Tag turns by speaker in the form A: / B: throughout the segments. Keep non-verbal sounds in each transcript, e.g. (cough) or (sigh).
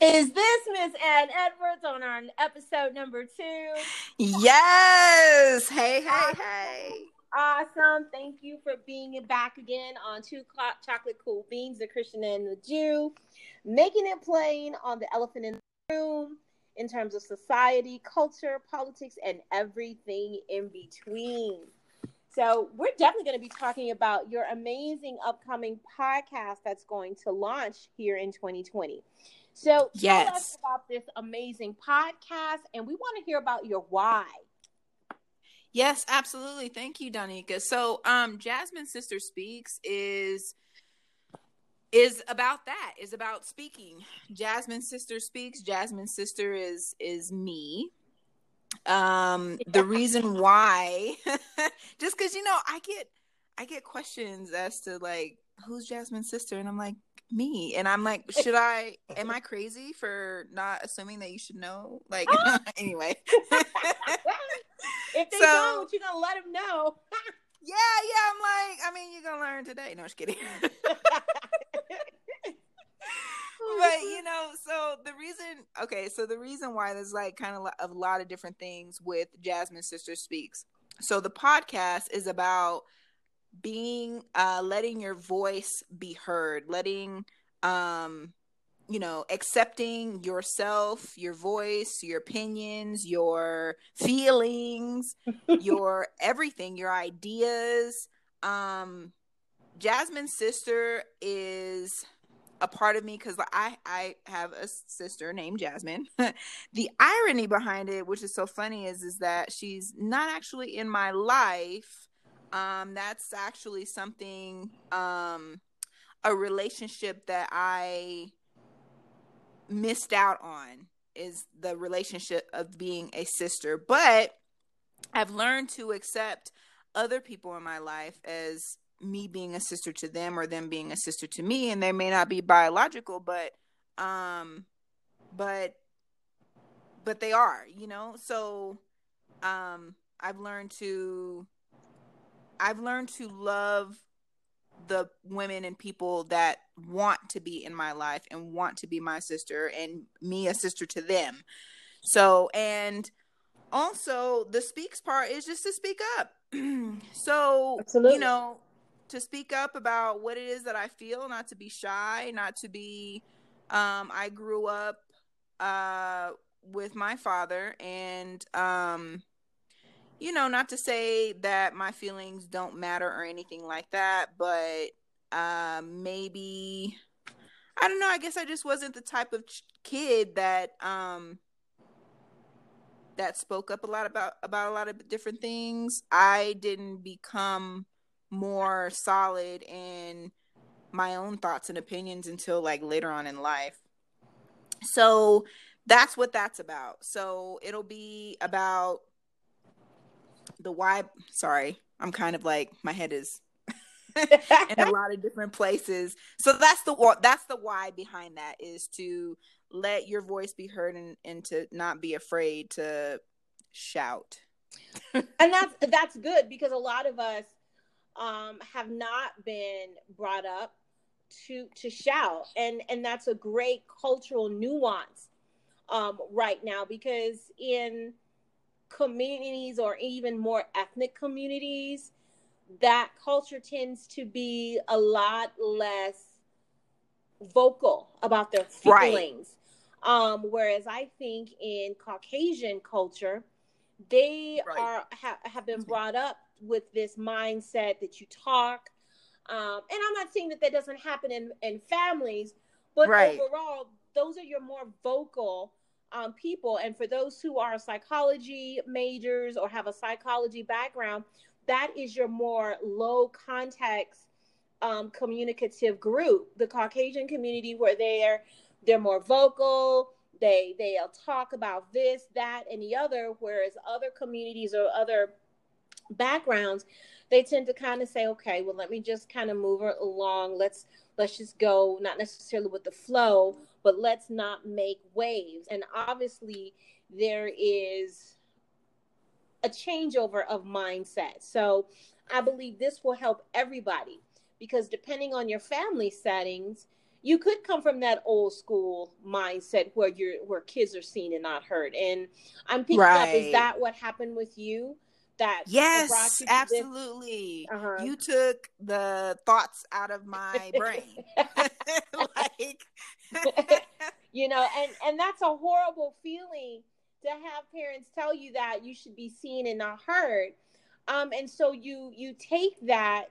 A: Is this Miss Ann Edwards on our episode number two?
B: Yes. Hey, hey, hey.
A: Awesome. Thank you for being back again on Two Clock Chocolate Cool Beans, the Christian and the Jew, making it plain on the elephant in the room in terms of society, culture, politics, and everything in between. So, we're definitely going to be talking about your amazing upcoming podcast that's going to launch here in 2020. So,
B: yes.
A: tell us about this amazing podcast, and we want to hear about your why.
B: Yes, absolutely. Thank you, Donika. So, um, Jasmine Sister Speaks is is about that is about speaking jasmine sister speaks jasmine sister is is me um the reason why (laughs) just because you know i get i get questions as to like who's jasmine's sister and i'm like me and i'm like should i am i crazy for not assuming that you should know? Like (laughs) (laughs) anyway.
A: If they
B: So-
A: don't you're gonna let them know. (laughs)
B: Yeah yeah i'm like i mean you're gonna learn today. No just kidding. Oh, but you know so the reason okay so the reason why there's like kind of a lot of different things with jasmine sister speaks. So the podcast is about being uh letting your voice be heard letting um you know accepting yourself your voice your opinions your feelings (laughs) your everything your ideas um jasmine's sister is a part of me because I I have a sister named Jasmine. (laughs) the irony behind it, which is so funny, is is that she's not actually in my life. Um, that's actually something um a relationship that I missed out on is the relationship of being a sister. But I've learned to accept other people in my life as me being a sister to them or them being a sister to me and they may not be biological but um but but they are you know so um i've learned to i've learned to love the women and people that want to be in my life and want to be my sister and me a sister to them so and also the speaks part is just to speak up (clears throat) so
A: Absolutely.
B: you know to speak up about what it is that I feel, not to be shy, not to be um I grew up uh with my father and um you know, not to say that my feelings don't matter or anything like that, but uh maybe I don't know, I guess I just wasn't the type of ch- kid that um that spoke up a lot about about a lot of different things. I didn't become more solid in my own thoughts and opinions until like later on in life. So that's what that's about. So it'll be about the why. Sorry, I'm kind of like my head is (laughs) in a lot of different places. So that's the that's the why behind that is to let your voice be heard and, and to not be afraid to shout.
A: and that's that's good because a lot of us um, have not been brought up to to shout, and and that's a great cultural nuance um, right now because in communities or even more ethnic communities, that culture tends to be a lot less vocal about their
B: Right.
A: feelings. Um, whereas I think in Caucasian culture, they
B: Right.
A: are ha- have been brought up with this mindset that you talk. Um, and I'm not saying that that doesn't happen in, in families, but
B: Right.
A: overall, those are your more vocal um, people. And for those who are psychology majors or have a psychology background, that is your more low context um, communicative group. The Caucasian community, where they're they're more vocal. They they'll talk about this, that, and the other. Whereas other communities or other backgrounds, they tend to kind of say, okay, well, let me just kind of move along. Let's let's just go, not necessarily with the flow, but let's not make waves. And obviously, there is a changeover of mindset. So I believe this will help everybody because depending on your family settings, you could come from that old school mindset where you're where kids are seen and not heard. And I'm picking right. up, is that what happened with you? That
B: yes, absolutely. Uh-huh. You took the thoughts out of my brain. (laughs) (laughs) like (laughs)
A: you know, and and that's a horrible feeling to have parents tell you that you should be seen and not heard. Um, and so you you take that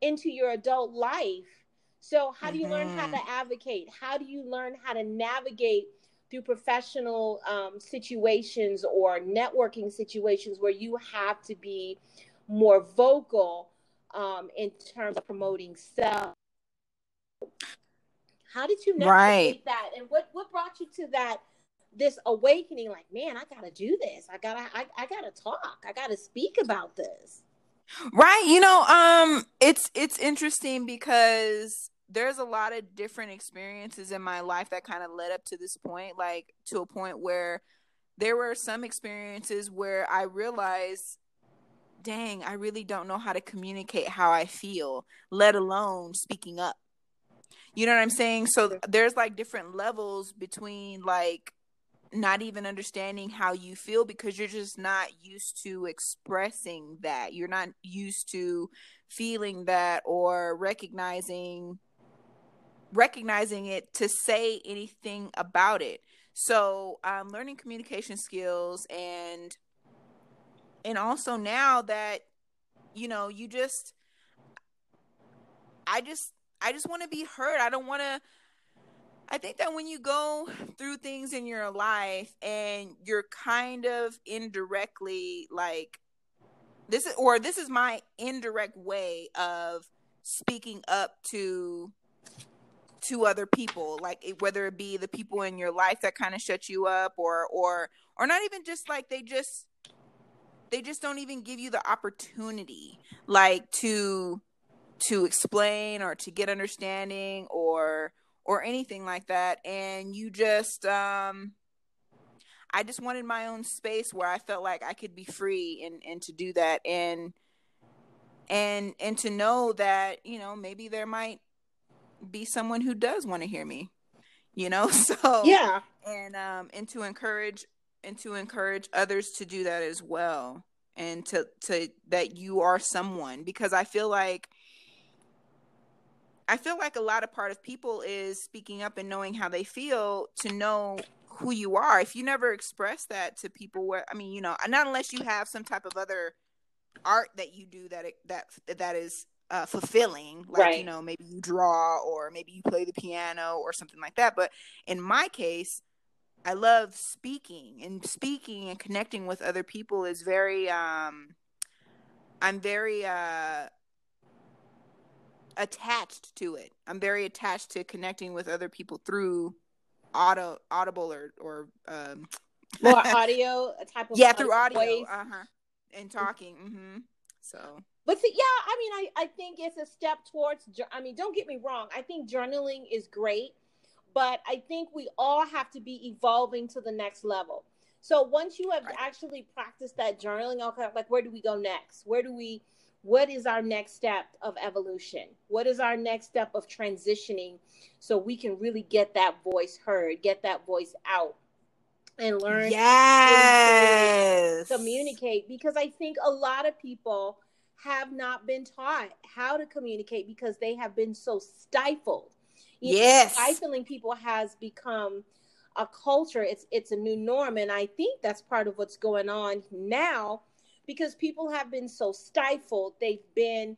A: into your adult life. So how do you mm-hmm. learn how to mm-hmm. advocate? How do you learn how to navigate through professional um, situations or networking situations where you have to be more vocal um, in terms of promoting self? How did you navigate right. that, and what what brought you to that this awakening? Like, man, I gotta do this. I gotta I, I gotta talk. I gotta speak about this.
B: Right. You know, um, it's it's interesting because there's a lot of different experiences in my life that kind of led up to this point, like to a point where there were some experiences where I realized dang, I really don't know how to communicate how I feel, let alone speaking up. You know what I'm saying? So there's like different levels between like not even understanding how you feel because you're just not used to expressing that. You're not used to feeling that or recognizing recognizing it to say anything about it. So, um learning communication skills and and also now that you know, you just I just I just want to be heard. I don't want to. I think that when you go through things in your life and you're kind of indirectly like this is or this is my indirect way of speaking up to to other people like whether it be the people in your life that kind of shut you up or or or not even just like they just they just don't even give you the opportunity like to to explain or to get understanding or or anything like that. And you just um I just wanted my own space where I felt like I could be free and and to do that. And and and to know that you know maybe there might be someone who does want to hear me you know (laughs) so
A: yeah
B: and um and to encourage and to encourage others to do that as well and to to that you are someone because I feel like I feel like a lot of part of people is speaking up and knowing how they feel to know who you are. If you never express that to people, where I mean, you know, not unless you have some type of other art that you do that that that is uh, fulfilling, like right. you know, maybe you draw or maybe you play the piano or something like that. But in my case, I love speaking and speaking and connecting with other people is very um I'm very uh attached to it. I'm very attached to connecting with other people through auto audible or or um
A: more (laughs) audio a type of
B: yeah through audio uh-huh and talking mm-hmm so
A: but see, yeah i mean I, I think it's a step towards i mean don't get me wrong i think journaling is great but i think we all have to be evolving to the next level so once you have right. actually practiced that journaling okay like where do we go next where do we what is our next step of evolution? What is our next step of transitioning so we can really get that voice heard, get that voice out and learn
B: yes.
A: to communicate because I think a lot of people have not been taught how to communicate because they have been so stifled.
B: You yes.
A: Know, stifling people has become a culture. It's it's a new norm and I think that's part of what's going on now because people have been so stifled they've been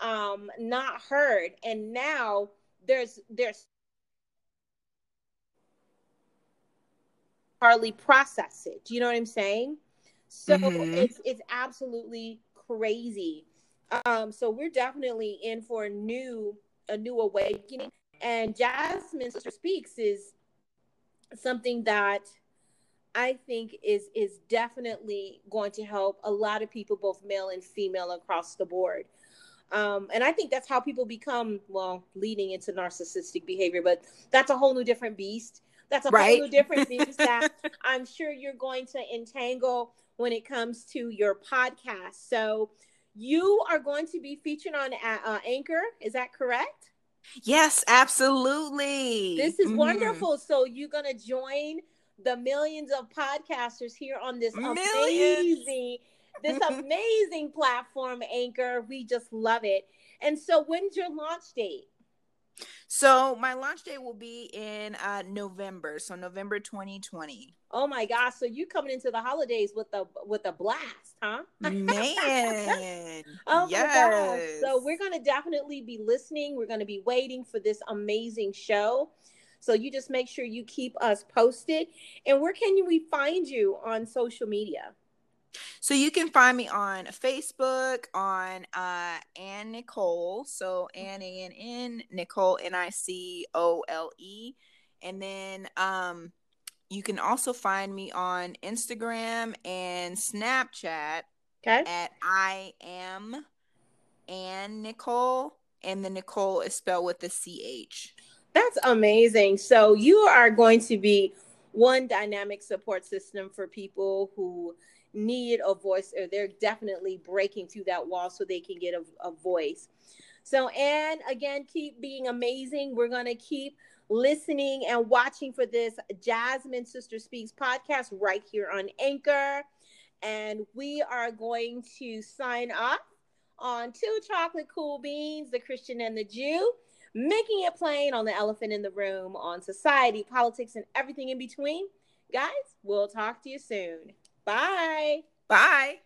A: um, not heard and now there's there's hardly process it do you know what i'm saying so mm-hmm. it's it's absolutely crazy um so we're definitely in for a new a new awakening and jasmine sister speaks is something that I think is is definitely going to help a lot of people, both male and female, across the board. Um, and I think that's how people become well, leading into narcissistic behavior. But that's a whole new different beast. That's a right? whole different beast (laughs) that I'm sure you're going to entangle when it comes to your podcast. So you are going to be featured on uh, Anchor. Is that correct?
B: Yes, absolutely.
A: This is mm-hmm. wonderful. So you're gonna join the millions of podcasters here on this millions. amazing, this amazing platform, Anchor. We just love it. And so, when's your launch date?
B: So my launch date will be in uh, November, so November 2020.
A: Oh my gosh! So you coming into the holidays with a with a blast, huh?
B: Man, (laughs)
A: oh yes. my gosh! So we're gonna definitely be listening. We're gonna be waiting for this amazing show. So you just make sure you keep us posted. And where can we find you on social media?
B: So you can find me on Facebook on uh Ann Nicole. So Ann A N N Nicole N I C O L E. And then um you can also find me on Instagram and Snapchat okay. at I am Ann Nicole. And the Nicole is spelled with the CH.
A: That's amazing. So you are going to be one dynamic support system for people who need a voice or they're definitely breaking through that wall so they can get a, a voice. So, and again, keep being amazing. We're going to keep listening and watching for this Jasmine Sister Speaks podcast right here on Anchor. And we are going to sign off on Two Chocolate Cool Beans, the Christian and the Jew, making it plain on the elephant in the room, on society, politics, and everything in between. Guys, we'll talk to you soon. Bye.
B: Bye.